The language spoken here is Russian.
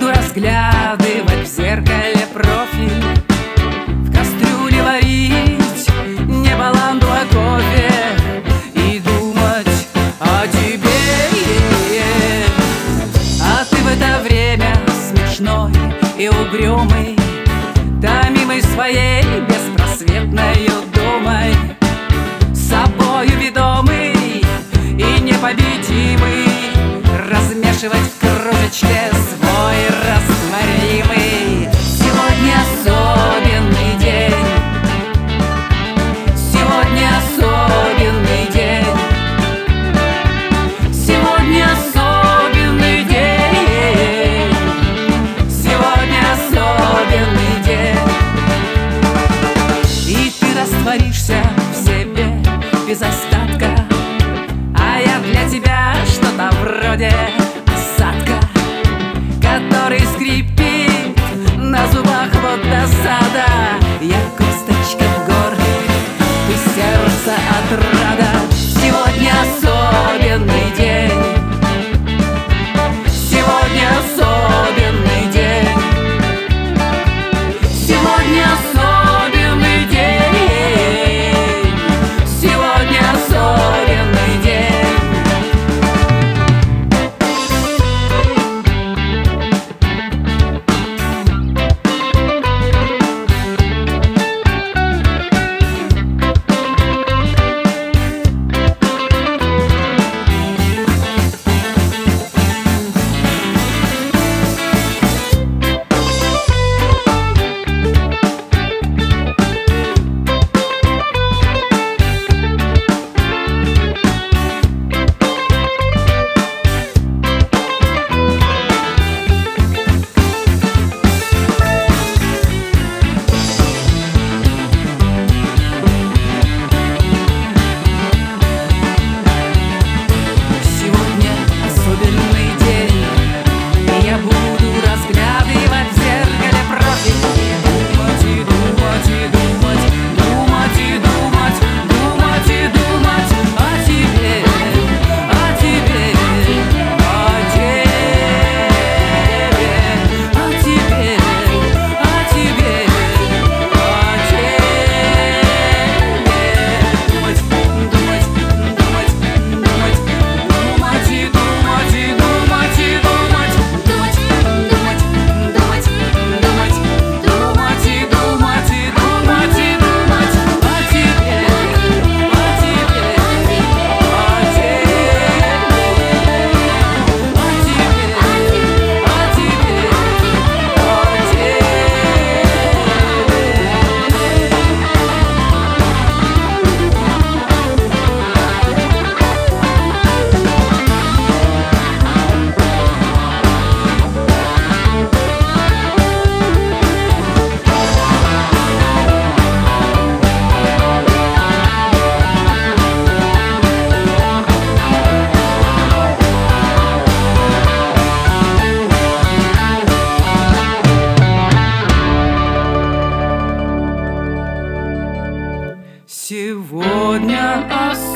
буду разглядывать в зеркале. Для тебя что-то вроде осадка Который Сегодня особенно